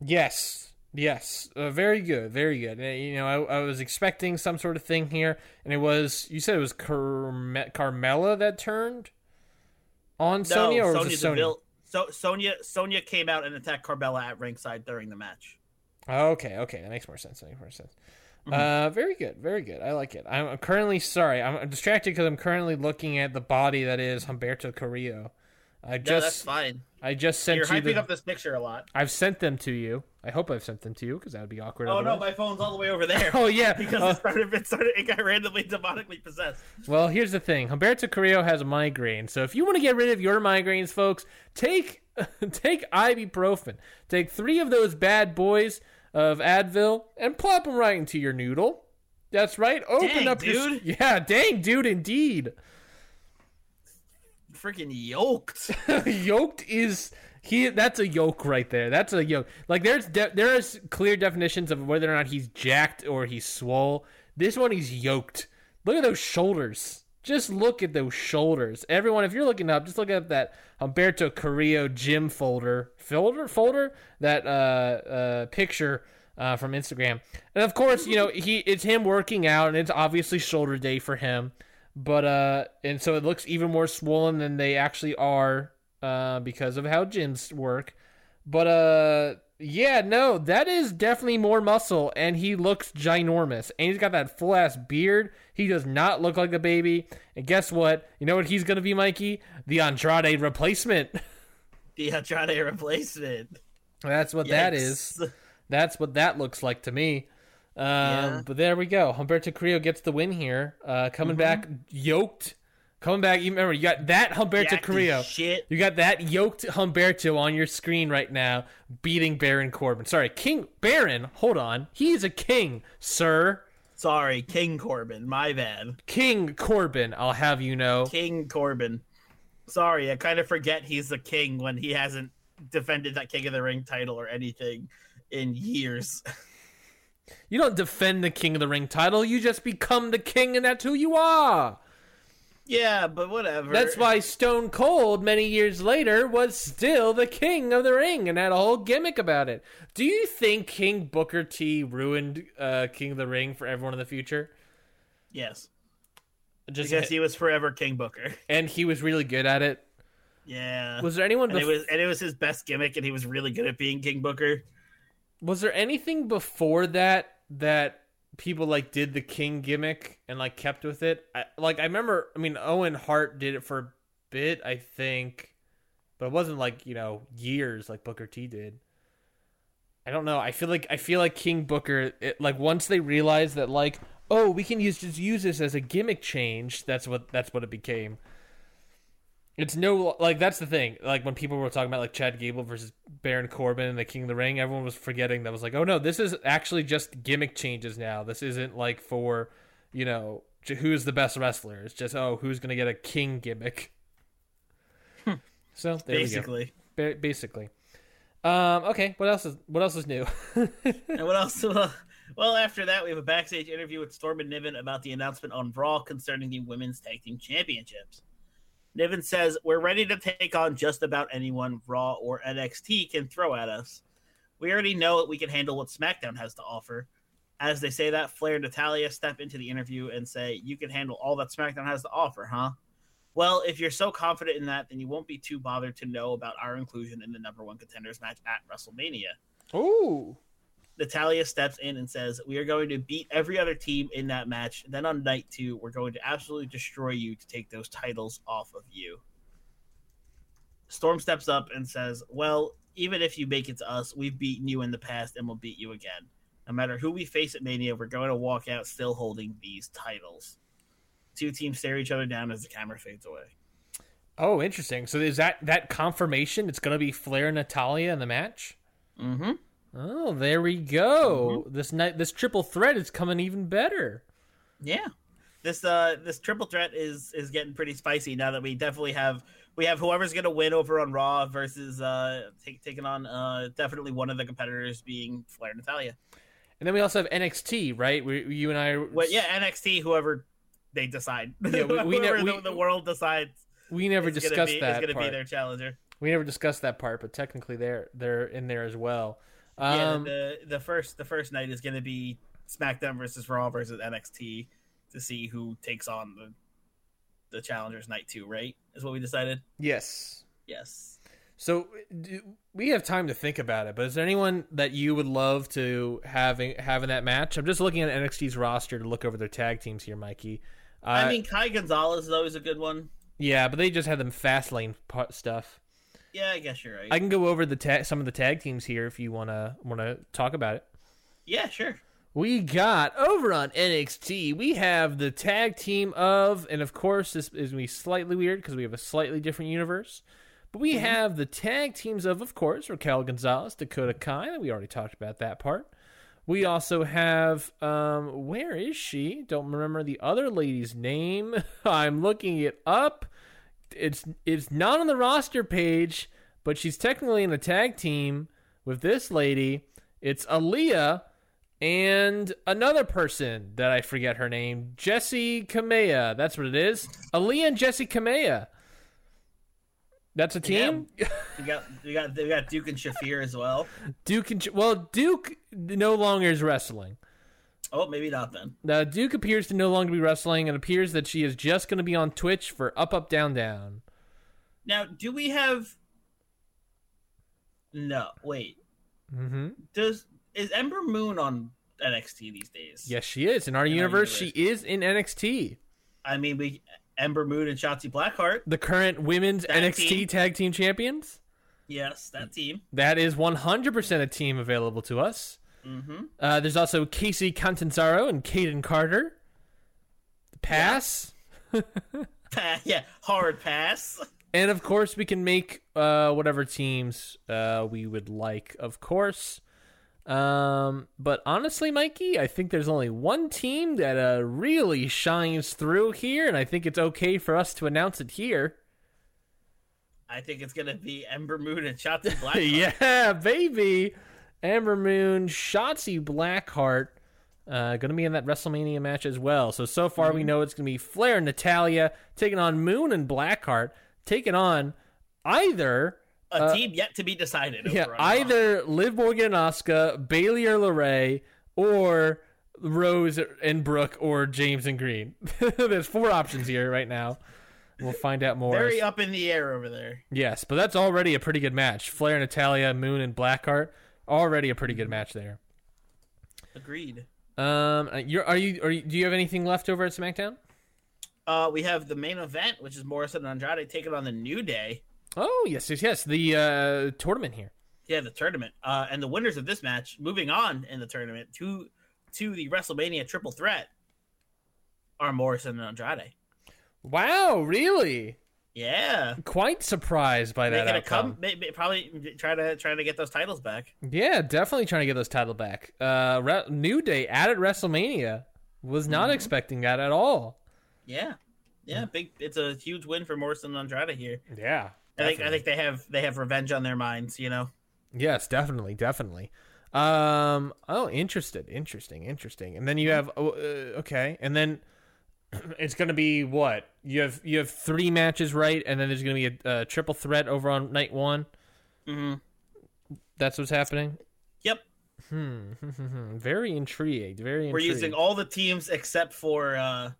Yes. Yes. Uh, very good. Very good. Uh, you know, I, I was expecting some sort of thing here, and it was. You said it was Carme- Carmella that turned on Sonya, or was Sonya it Sonya? Deville. So Sonya Sonya came out and attacked Carmella at ringside during the match. Okay, okay, that makes more sense. That makes more sense. Mm-hmm. Uh, very good, very good. I like it. I'm currently sorry. I'm distracted because I'm currently looking at the body that is Humberto Carrillo. I just that's fine. I just sent You're you hyping the, up this picture a lot. I've sent them to you. I hope I've sent them to you because that would be awkward. Oh no, my phone's all the way over there. Oh yeah. because Uh, it started, it started, it got randomly demonically possessed. Well, here's the thing. Humberto Carrillo has a migraine. So if you want to get rid of your migraines, folks, take take ibuprofen. Take three of those bad boys of Advil and plop them right into your noodle. That's right. Open Dang, up your dude. yeah, dang, dude, indeed. Freaking yoked. yoked is he. That's a yoke right there. That's a yoke. Like there's de- there's clear definitions of whether or not he's jacked or he's swole. This one he's yoked. Look at those shoulders. Just look at those shoulders. Everyone, if you're looking up, just look at that Humberto Carrillo gym folder folder folder that uh, uh, picture uh, from Instagram. And of course, you know he it's him working out, and it's obviously shoulder day for him. But uh, and so it looks even more swollen than they actually are uh, because of how gyms work. But uh, yeah, no, that is definitely more muscle, and he looks ginormous, and he's got that full ass beard. He does not look like a baby. And guess what? You know what he's gonna be, Mikey? The Andrade replacement. the Andrade replacement. That's what that Yikes. is. That's what that looks like to me. Um, Yeah. But there we go. Humberto Carrillo gets the win here. Uh, coming Mm-hmm. back yoked. Coming back. You remember you got that Humberto Carrillo. Shit. You got that yoked Humberto on your screen right now, beating Baron Corbin. Sorry, King Baron. Hold on, he's a king, sir. Sorry, King Corbin. My bad. King Corbin. I'll have you know. King Corbin. Sorry, I kind of forget he's the king when he hasn't defended that King of the Ring title or anything in years. You don't defend the King of the Ring title. You just become the king, and that's who you are. Yeah, but whatever. That's why Stone Cold, many years later, was still the king of the ring and had a whole gimmick about it. Do you think King Booker T ruined uh, King of the Ring for everyone in the future? Yes, Just because he was forever King Booker. and he was really good at it. Yeah. Was there anyone? and it was and it was his best gimmick, and he was really good at being King Booker. was there anything before that that people like did the king gimmick and like kept with it? I, like I remember, I mean, Owen Hart did it for a bit, I think, but it wasn't like you know years like Booker T did. I don't know. I feel like I feel like King Booker, it, like once they realized that like oh we can use just use this as a gimmick change. That's what that's what it became. It's no like that's the thing. Like when people were talking about like Chad Gable versus Baron Corbin and the King of the Ring, everyone was forgetting that was like, oh no, this is actually just gimmick changes now. This isn't like for, you know, who's the best wrestler. It's just oh, who's gonna get a king gimmick. so there Basically. Ba- basically. Um. Okay. What else is what else is new? And what else? Well, after that, we have a backstage interview with Storm and Niven about the announcement on Raw concerning the Women's Tag Team Championships. Niven says, We're ready to take on just about anyone Raw or NXT can throw at us. We already know that we can handle what SmackDown has to offer. As they say that, Flair and Natalya step into the interview and say, You can handle all that SmackDown has to offer, huh? Well, if you're so confident in that, then you won't be too bothered to know about our inclusion in the number one contenders match at WrestleMania. Ooh. Natalya steps in and says, We are going to beat every other team in that match. Then on night two, we're going to absolutely destroy you to take those titles off of you. Storm steps up and says, Well, even if you make it to us, we've beaten you in the past and we'll beat you again. No matter who we face at Mania, we're going to walk out still holding these titles. Two teams stare each other down as the camera fades away. Oh, interesting. So is that that confirmation? It's gonna be Flair and Natalya in the match. Mm-hmm. Oh, there we go. This night, this triple threat is coming even better. Yeah. This uh this triple threat is is getting pretty spicy now that we definitely have we have whoever's gonna win over on Raw versus uh take, taking on uh definitely one of the competitors being Flair and Natalya. And then we also have NXT, right? We, you and I. are- Well, yeah, NXT whoever they decide. Yeah, we- we ne- Whoever we- the, world decides we never is gonna discussed be, that is gonna part. be their challenger. We never discussed that part, but technically they're they're in there as well. Yeah, Um, the the first the first night is gonna be SmackDown versus Raw versus NXT to see who takes on the the challengers night two, right? Is what we decided. yes. Yes. So do, we have time to think about it, but is there anyone that you would love to having having that match? I'm just looking at NXT's roster to look over their tag teams here, Mikey. Uh, I mean, Kai Gonzalez is always a good one. yeah, but they just had them Fastlane stuff. Yeah, I guess you're right. I can go over the ta- some of the tag teams here if you wanna wanna talk about it. yeah, sure. We got over on NXT. We have the tag team of, and of course, this is gonna be slightly weird because we have a slightly different universe. But we have the tag teams of, of course, Raquel Gonzalez, Dakota Kai. We already talked about that part. We also have, um, where is she? Don't remember the other lady's name. I'm looking it up. It's it's not on the roster page, but she's technically in a tag team with this lady. It's Aaliyah and another person that I forget her name, Jessi Kamea. That's what it is. Aaliyah and Jessi Kamea. That's a team. We got we got we got Duke and Shafir as well. Duke and well, Duke no longer is wrestling. Oh, maybe not then. Now Duke appears to no longer be wrestling, and appears that she is just going to be on Twitch for Up Up Down Down. Now, do we have? No, wait. Mm-hmm. Does is Ember Moon on NXT these days? Yes, she is in our universe. She is in NXT, I mean, we Ember Moon and Shotzi Blackheart. the current women's NXT team. Tag Team Champions. Yes, that team. That is 100% a team available to us. Mm-hmm. Uh, there's also Kacy Catanzaro and Kayden Carter. Pass. yeah, hard pass. And of course, we can make uh, whatever teams uh, we would like, of course. Um, but honestly, Mikey, I think there's only one team that uh, really shines through here, and I think it's okay for us to announce it here. I think it's gonna be Ember Moon and Shotzi Black. yeah, baby. Ember Moon, Shotzi Blackheart, uh, going to be in that WrestleMania match as well. So so far Mm-hmm. we know it's going to be Flair and Natalya taking on Moon and Blackheart, taking on either A team yet to be decided. Uh, yeah over on Raw. either Liv Morgan and Asuka, Bayley or Lorray, or Rose and Brooke or James and Green. There's four options here right now. We'll find out more. very up in the air over there. Yes, but that's already a pretty good match. Flair, and Natalya, Moon, and Blackheart. Already a pretty good match there. Agreed. Um, uh, you're are you are you, do you have anything left over at SmackDown? Uh, we have the main event, which is Morrison and Andrade taking on the New Day. Oh yes, yes, yes. The uh, tournament here. Yeah, the tournament. Uh, and the winners of this match, moving on in the tournament to to the WrestleMania Triple Threat, are Morrison and Andrade. Wow, really? Yeah, Quite surprised by that making outcome. come, probably try to try to get those titles back. Yeah, definitely trying to get those titles back. Uh, Re- New Day added WrestleMania. Was not expecting that at all. Yeah, yeah, big. It's a huge win for Morrison and Andrade here. Yeah, I think I think they have they have revenge on their minds. You know. Yes, definitely, definitely. Um. Oh, interested, interesting, interesting. And then you have oh, uh, okay, and then it's gonna be what you have. You have three matches, right? And then there's gonna be a, a triple threat over on night one. Mm-hmm. That's what's happening. Yep. Hmm. very intrigued. Very. We're using all the teams except for uh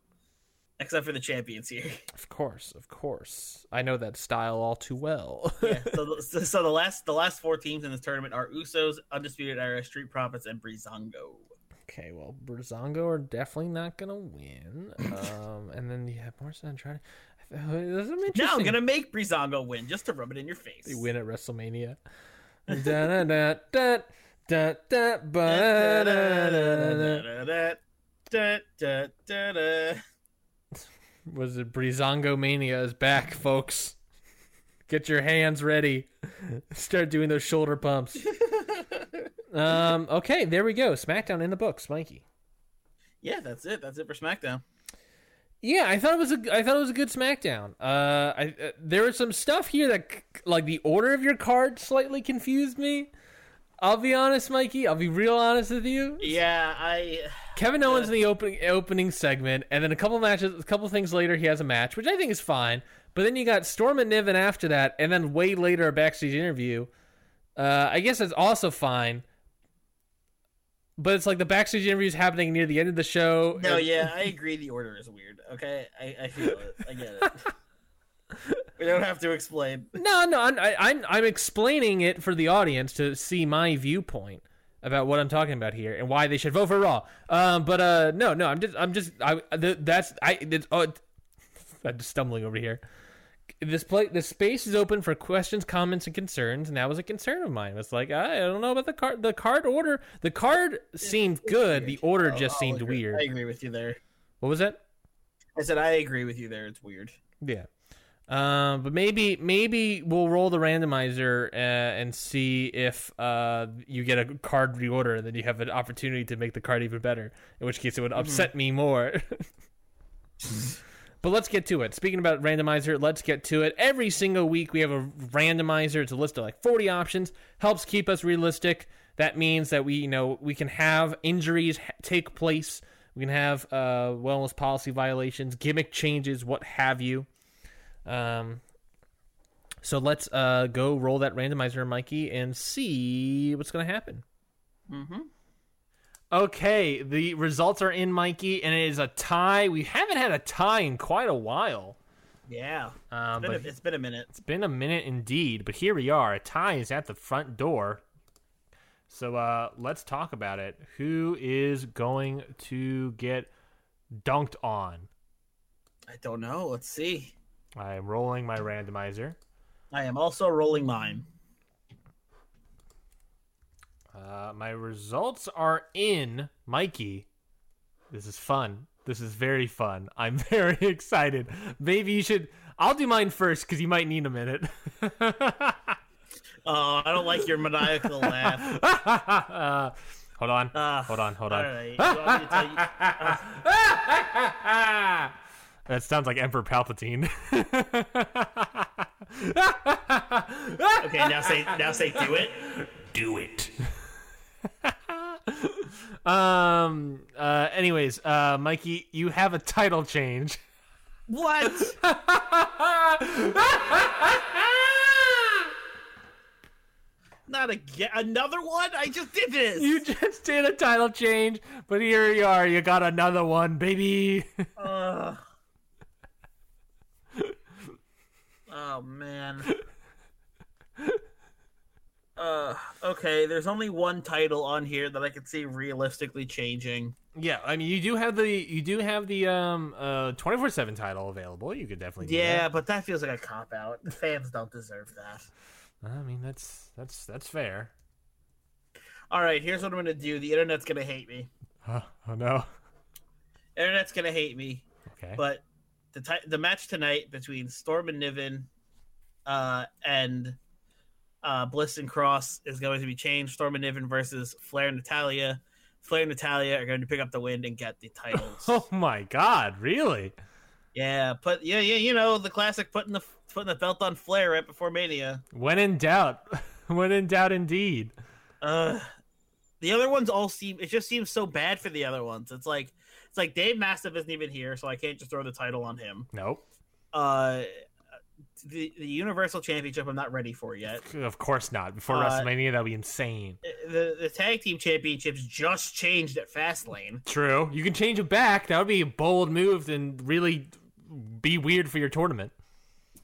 except for the champions here. Of course, of course. I know that style all too well. yeah. So, so, so the last the last four teams in this tournament are Usos, Undisputed Era, Street Profits, and Breezango. Okay, well, Breezango are definitely not gonna win. Um, and then you have Morrison and trying. This is Now. I'm gonna make Breezango win just to rub it in your face. They win at WrestleMania. da da da da da da da da da da. Da, da, da, da. Was it Breezango Mania is back, folks? Get your hands ready. Start doing those shoulder pumps. Um. Okay, there we go. SmackDown in the books, Mikey. Yeah, that's it. That's it for SmackDown. Yeah, I thought it was a I thought it was a good SmackDown. Uh, I uh, there was some stuff here that like the order of your cards slightly confused me. I'll be honest, Mikey. I'll be real honest with you. Yeah, I. Kevin Owens in the opening opening segment, and then a couple matches, a couple things later, he has a match, which I think is fine. But then you got Storm and Niven after that, and then way later a backstage interview. Uh, I guess that's also fine. But it's like the backstage interview is happening near the end of the show. No, and- yeah, I agree. The order is weird. Okay, I, I feel it. I get it. We don't have to explain. No, no, I'm, I, I'm I'm explaining it for the audience to see my viewpoint about what I'm talking about here and why they should vote for Raw. Um, but uh, no, no, I'm just I'm just I the, that's I it's, oh, I'm just stumbling over here. This play the space is open for questions, comments, and concerns, and that was a concern of mine. It's like I don't know about the card. The card order. The card seemed good. The order just seemed I'll agree- weird. I agree with you there. What was that? I said I agree with you there. It's weird. Yeah. Um, but maybe maybe we'll roll the randomizer uh, and see if uh, you get a card reorder, and then you have an opportunity to make the card even better. In which case, it would upset me more. but let's get to it. Speaking about randomizer, let's get to it. Every single week, we have a randomizer. It's a list of like forty options. Helps keep us realistic. That means that we, you know, we can have injuries take place. We can have uh, wellness policy violations, gimmick changes, what have you. Um, so let's uh, go roll that randomizer, Mikey, and see what's going to happen. Mm-hmm. Okay, the results are in, Mikey, and it is a tie. We haven't had a tie in quite a while. Yeah. Um, It's been, but a, it's been a minute. it's been a minute indeed, but here we are. A tie is at the front door. So uh, let's talk about it. Who is going to get dunked on? I don't know. Let's see. I am rolling my randomizer. I am also rolling mine. Uh, my results are in, Mikey. This is fun. This is very fun. I'm very excited. Maybe you should. I'll do mine first because you might need a minute. Oh, I don't like your maniacal laugh. uh, hold on. Uh, hold on. Hold on. All right. You want me to tell you- that sounds like Emperor Palpatine. Okay, now say now say do it. do it. um. Uh. Anyways, uh, Mikey, you have a title change. What? Not again. Another one? I just did this. You just did a title change, but here you are. You got another one, baby. Ugh. oh man. Uh, okay, there's only one title on here that I can see realistically changing. yeah, I mean, you do have the you do have the um uh twenty four seven title available. You could definitely do Yeah, that. but that feels like a cop out. The fans don't deserve that. I mean, that's that's that's fair. All right, here's what I'm gonna do. The internet's gonna hate me. Oh, oh no. Internet's gonna hate me. Okay. But the ti- the match tonight between Storm and Niven, uh, and uh, Bliss and Cross is going to be changed. Storm and Niven versus Flair and Natalya. Flair and Natalya are going to pick up the win and get the titles. oh my God! Really? yeah, but yeah, yeah, you know the classic putting the putting the belt on Flair right before Mania. When in doubt, when in doubt, indeed. Uh, the other ones all seem it just seems so bad for the other ones. It's like it's like Dave Mastiff isn't even here, so I can't just throw the title on him. Nope. Uh, the the Universal Championship I'm not ready for yet. Of course not. Before Uh, WrestleMania, that'd be insane. the the tag team championships just changed at Fastlane. True. You can change it back. That would be a bold move and really be weird for your tournament.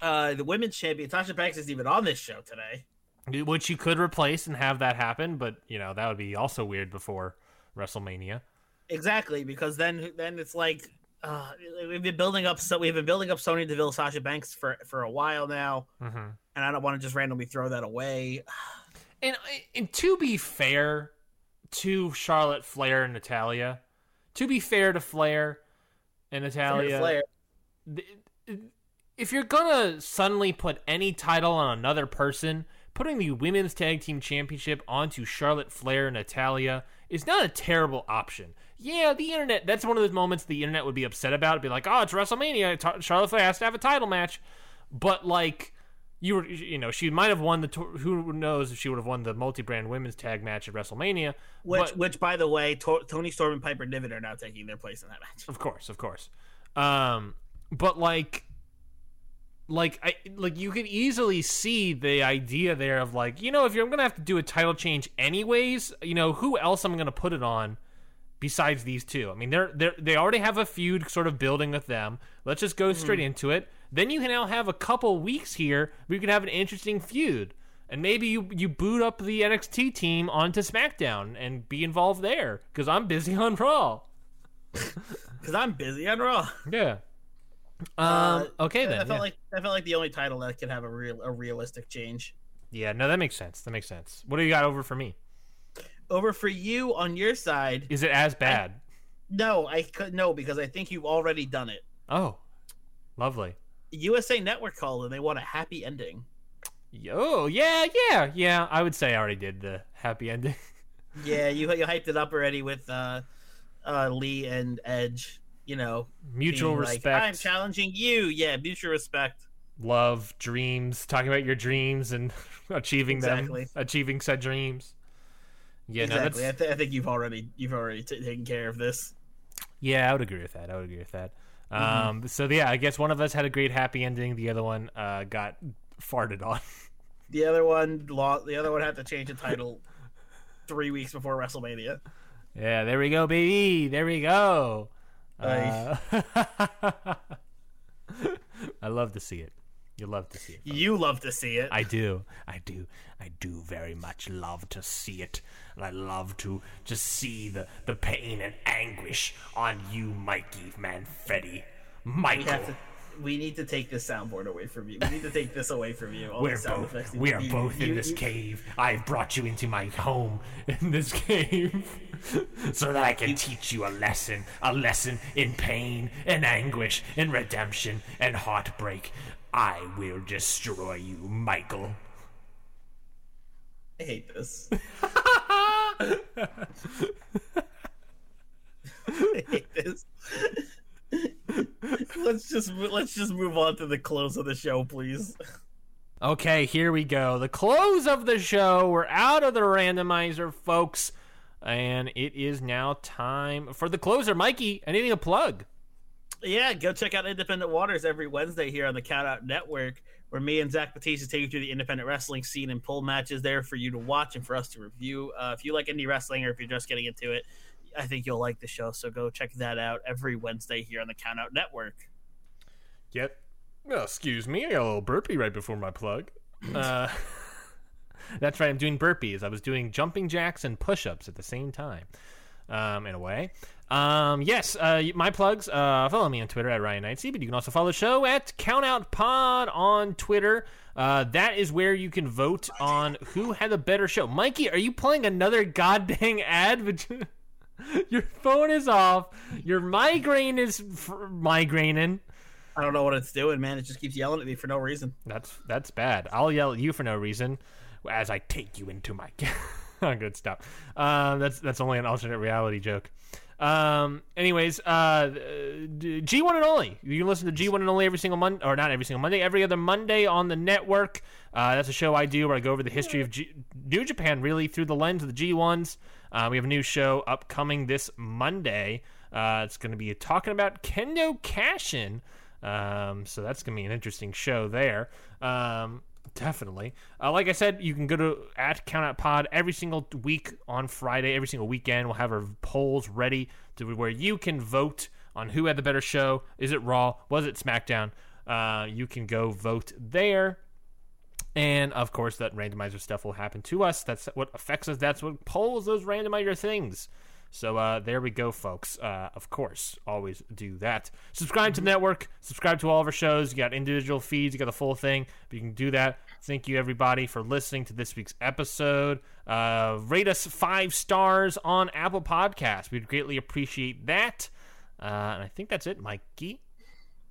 Uh, the women's champion Sasha Banks isn't even on this show today. Which you could replace and have that happen, but you know that would be also weird before WrestleMania. Exactly, because then then it's like uh, we've been building up so we've been building up Sonya Deville, Sasha Banks for for a while now, Mm-hmm. and I don't want to just randomly throw that away. And, and to be fair to Charlotte Flair and Natalya, to be fair to Flair and Natalya, Flair. if you're gonna suddenly put any title on another person, putting the women's tag team championship onto Charlotte Flair and Natalya is not a terrible option. Yeah, the internet, that's one of those moments the internet would be upset about. It'd be like, oh, it's WrestleMania. Charlotte Flair has to have a title match. But, like, you were, you know, she might have won the, who knows if she would have won the multi brand women's tag match at WrestleMania. Which, but- which, by the way, to- Toni Storm and Piper Niven are now taking their place in that match. Of course, of course. Um, but like, like I like you could easily see the idea there of like, you know, if you're gonna have to do a title change anyways, you know, who else I'm I gonna put it on besides these two? I mean, they're they they already have a feud sort of building with them. Let's just go straight hmm. into it. then you can now have a couple weeks here where you can have an interesting feud. And maybe you, you boot up the NXT team onto SmackDown and be involved there because I'm busy on Raw. Because I'm busy on Raw. Yeah. Um. Uh, okay I felt yeah. like I felt like the only title that could have a real a realistic change. yeah. No, that makes sense. That makes sense. What do you got over for me? Over for you on your side. Is it as bad? No, I could no because I think you've already done it. oh, lovely. USA Network called and they want a happy ending. Yo, yeah, yeah, yeah. I would say I already did the happy ending. Yeah, you you hyped it up already with uh, uh, Lee and Edge. You know, Mutual being like, respect, I'm challenging you. Yeah, mutual respect. love, dreams. Talking about your dreams and achieving Exactly. them, achieving said dreams. Yeah, no, exactly. that's I, th- I think you've already you've already t- taken care of this. yeah. I would agree with that. I would agree with that. Mm-hmm. Um. So yeah, I guess one of us had a great happy ending. The other one uh got farted on. The other one lost. The other one had to change the title three weeks before WrestleMania. yeah. There we go, baby. There we go. Uh, I love to see it. You love to see it. You love to see it. I do. I do. I do very much love to see it. And I love to just see the, the pain and anguish on you, Mikey Manfredi. Michael. Have. We need to take this soundboard away from you. We need to take this away from you. All We're both, effects we are be- both in you- this you- cave. I've brought you into my home in this cave so that I can teach you a lesson. A lesson in pain and anguish and redemption and heartbreak. I will destroy you, Michael. I hate this. I hate this. let's just let's just move on to the close of the show, please. Okay, here we go. The close of the show. We're out of the randomizer, folks. And it is now time for the closer. Mikey, anything to plug? Yeah, go check out Independent Waters every Wednesday here on the Countout Network, where me and Zach Batista take you through the independent wrestling scene and pull matches there for you to watch and for us to review. Uh, if you like indie wrestling or if you're just getting into it, I think you'll like the show. So go check that out every Wednesday here on the Countout Network. Yep. Oh, excuse me. I got a little burpee right before my plug. Uh, that's right. I'm doing burpees. I was doing jumping jacks and push ups at the same time, um, in a way. Um, yes, uh, my plugs. Uh, follow me on Twitter at Ryan Knightsey, but you can also follow the show at Countout Pod on Twitter. Uh, that is where you can vote on who had the better show. Mikey, are you playing another goddamn ad? Your phone is off. Your migraine is f- migraining. I don't know what it's doing, man. It just keeps yelling at me for no reason. That's that's bad. I'll yell at you for no reason as I take you into my. good stuff. Uh, that's that's only an alternate reality joke. Um. Anyways, uh, G one and only. You can listen to G one and only every single Monday, or not every single Monday, every other Monday on the network. Uh, that's a show I do where I go over the history of G- New Japan, really through the lens of the G ones. Uh, we have a new show upcoming this Monday. Uh, it's going to be talking about Kendo Kashin. Um, so that's going to be an interesting show there. Um, definitely. Uh, like I said, you can go to at Count Out Pod every single week on Friday, every single weekend. We'll have our polls ready to where you can vote on who had the better show. Is it Raw? Was it SmackDown? Uh, you can go vote there. And of course, that randomizer stuff will happen to us. That's what affects us. That's what pulls those randomizer things. So uh, there we go, folks. Uh, of course, always do that. Subscribe to the network. Subscribe to all of our shows. You got individual feeds. You got the full thing. But you can do that. Thank you, everybody, for listening to this week's episode. Uh, rate us five stars on Apple Podcasts. We'd greatly appreciate that. Uh, and I think that's it, Mikey.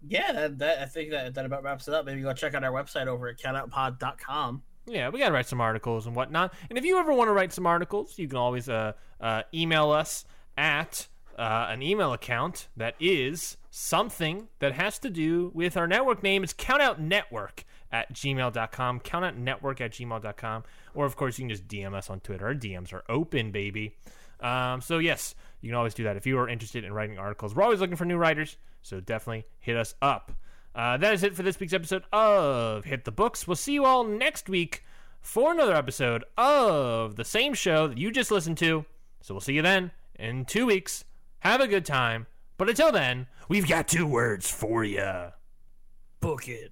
Yeah, that, that I think that, that about wraps it up. Maybe go check out our website over at countoutpod.com. Yeah, we gotta write some articles and whatnot. And if you ever want to write some articles, you can always uh, uh, email us at uh, an email account that is something that has to do with our network name. It's countoutnetwork at gmail.com, countoutnetwork at gmail.com. Or, of course, you can just DM us on Twitter. Our DMs are open, baby. Um, so, yes, you can always do that if you are interested in writing articles. We're always looking for new writers, so definitely hit us up. Uh, that is it for this week's episode of Hit the Books. We'll see you all next week for another episode of the same show that you just listened to. So we'll see you then in two weeks. Have a good time. But until then, we've got two words for you. Book it.